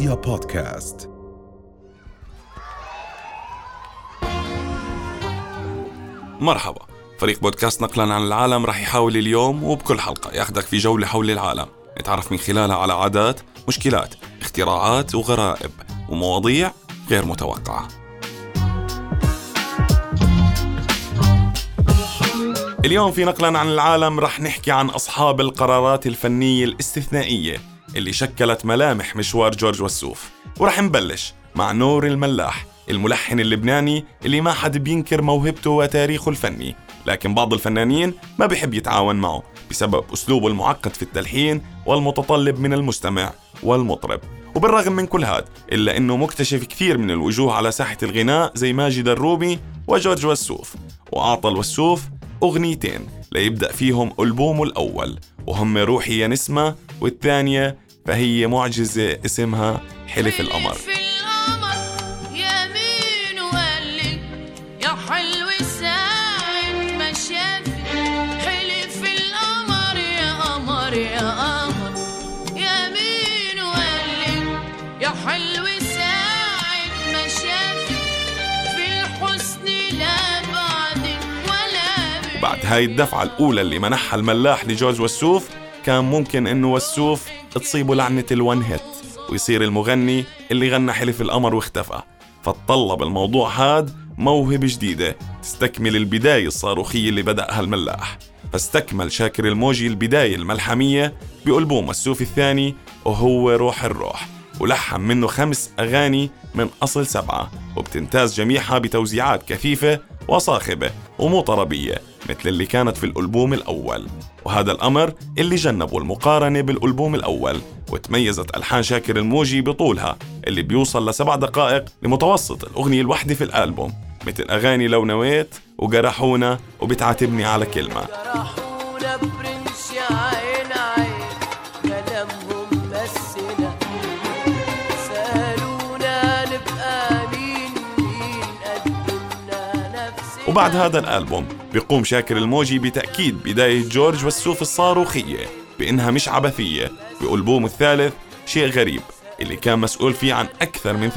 رؤيا بودكاست. مرحبا. فريق بودكاست نقلا عن العالم رح يحاول اليوم وبكل حلقة ياخدك في جولة حول العالم. نتعرف من خلالها على عادات مشكلات اختراعات وغرائب ومواضيع غير متوقعة. اليوم في نقلا عن العالم رح نحكي عن أصحاب القرارات الفنية الاستثنائية اللي شكلت ملامح مشوار جورج وسوف. ورح نبلش مع نور الملاح الملحن اللبناني اللي ما حد بينكر موهبته وتاريخه الفني لكن بعض الفنانين ما بيحب يتعاون معه بسبب أسلوبه المعقد في التلحين والمتطلب من المستمع والمطرب. وبالرغم من كل هذا إلا أنه مكتشف كثير من الوجوه على ساحة الغناء زي ماجد الرومي وجورج وسوف. وأعطى الوسوف أغنيتين ليبدأ فيهم ألبومه الأول وهم روحي يا نسمة والثانية فهي معجزة اسمها حلف القمر. بعد هاي الدفعة الأولى اللي منحها الملاح لجورج وسوف كان ممكن إنه وسوف تصيبه لعنة الون هيت ويصير المغني اللي غنى حلف القمر واختفى. فتطلب الموضوع هاد موهبة جديدة تستكمل البداية الصاروخية اللي بدأها الملاح. فاستكمل شاكر الموجي البداية الملحمية بألبوم وسوف الثاني وهو روح الروح. ولحن منه خمس أغاني من أصل سبعة وبتمتاز جميعها بتوزيعات كثيفة وصاخبة ومو طربية مثل اللي كانت في الألبوم الأول. وهذا الأمر اللي جنبوا المقارنة بالألبوم الأول وتميزت ألحان شاكر الموجي بطولها اللي بيوصل لسبع دقائق لمتوسط الأغنية الوحدة في الألبوم مثل أغاني لو نويت وجرحونا وبتعاتبني على كلمة. وبعد هذا الألبوم بيقوم شاكر الموجي بتأكيد بداية جورج والسوف الصاروخية بإنها مش عبثية بألبومه الثالث شيء غريب اللي كان مسؤول فيه عن أكثر من 80%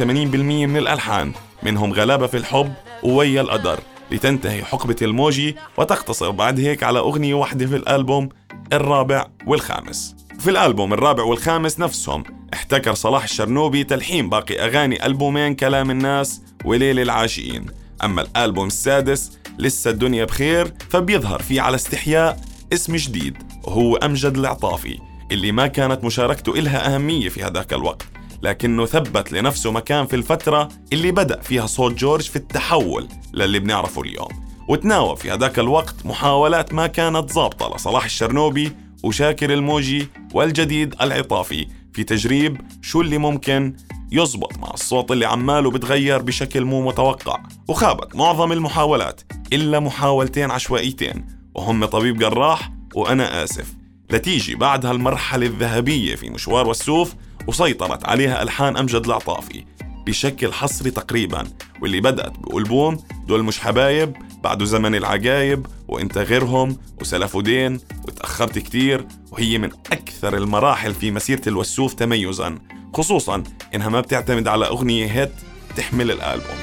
من الألحان منهم غلابة في الحب وويا القدر لتنتهي حقبة الموجي وتقتصر بعد هيك على أغنية واحدة في الألبوم الرابع والخامس. في الألبوم الرابع والخامس نفسهم احتكر صلاح الشرنوبي تلحين باقي أغاني ألبومين كلام الناس وليل العاشقين. أما الألبوم السادس لسه الدنيا بخير فبيظهر فيه على استحياء اسم جديد وهو أمجد العطافي اللي ما كانت مشاركته إلها أهمية في هذاك الوقت لكنه ثبت لنفسه مكان في الفترة اللي بدأ فيها صوت جورج في التحول للي بنعرفه اليوم. وتناوب في هذاك الوقت محاولات ما كانت ظابطة لصلاح الشرنوبي وشاكر الموجي والجديد العطافي في تجريب شو اللي ممكن يزبط مع الصوت اللي عماله بتغير بشكل مو متوقع. وخابت معظم المحاولات إلا محاولتين عشوائيتين. وهم طبيب جراح وأنا آسف. لتيجي بعد هالمرحلة الذهبية في مشوار والسوف وسيطرت عليها ألحان أمجد العطافي بشكل حصري تقريبا. واللي بدأت بألبوم دول مش حبايب بعده زمن العجايب وإنت غيرهم وسلف ودين وتأخرت كتير. وهي من أكثر المراحل في مسيرة الوسوف تميزا. خصوصا إنها ما بتعتمد على أغنية هيت تحمل الألبوم.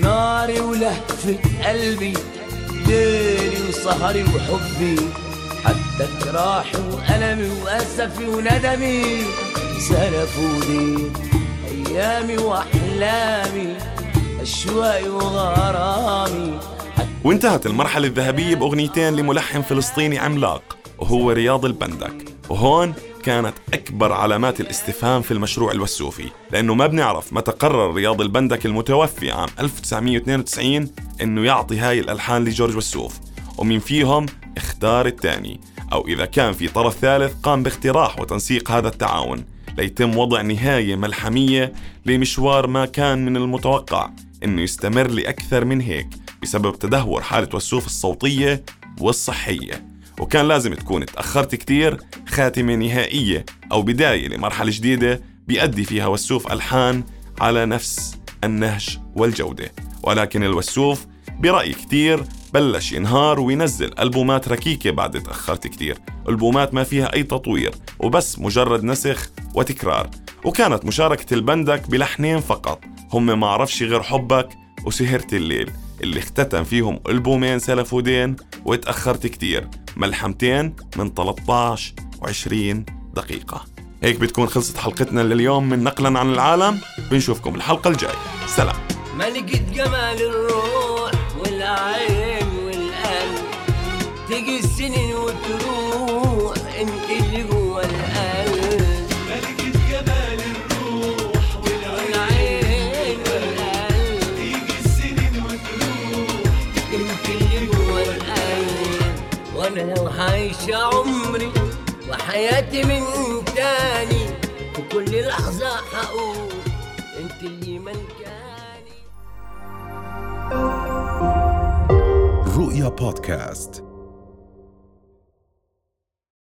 ناري ولهفة قلبي ليلي وسهري وحبي حتى جراحي وألمي وأسفي وندمي. سلف ودين أيامي وأحلامي أشواقي وغرامي. وانتهت المرحلة الذهبية بأغنيتين لملحن فلسطيني عملاق وهو رياض البندك وهون كانت أكبر علامات الاستفهام في المشروع الوسوفي لأنه ما بنعرف متى قرر رياض البندك المتوفي عام 1992 أنه يعطي هاي الألحان لجورج وسوف ومن فيهم اختار الثاني أو إذا كان في طرف ثالث قام باقتراح وتنسيق هذا التعاون ليتم وضع نهاية ملحمية لمشوار ما كان من المتوقع أنه يستمر لأكثر من هيك بسبب تدهور حالة وسوف الصوتية والصحية. وكان لازم تكون تأخرت كتير خاتمة نهائية أو بداية لمرحلة جديدة بيأدي فيها وسوف ألحان على نفس النهج والجودة. ولكن الوسوف برأي كتير بلش ينهار وينزل ألبومات ركيكة بعد تأخرت كتير. ألبومات ما فيها أي تطوير وبس مجرد نسخ وتكرار. وكانت مشاركة البندك بلحنين فقط. هم ما عرفش غير حبك وسهرت الليل. اللي اختتم فيهم ألبومين سلف ودين واتأخرت كتير. ملحمتين من 13 و20 دقيقة. هيك بتكون خلصت حلقتنا لليوم من نقلا عن العالم. بنشوفكم الحلقة الجاية. سلام. ملكة جمال الروح والعين والقلب. تيجي السنين وتروح انت اللي جوا القلب. وأنا لو عايشة عمري وحياتي من تاني. في كل لحظة هقول انت اللي ملكاني. رؤيا بودكاست.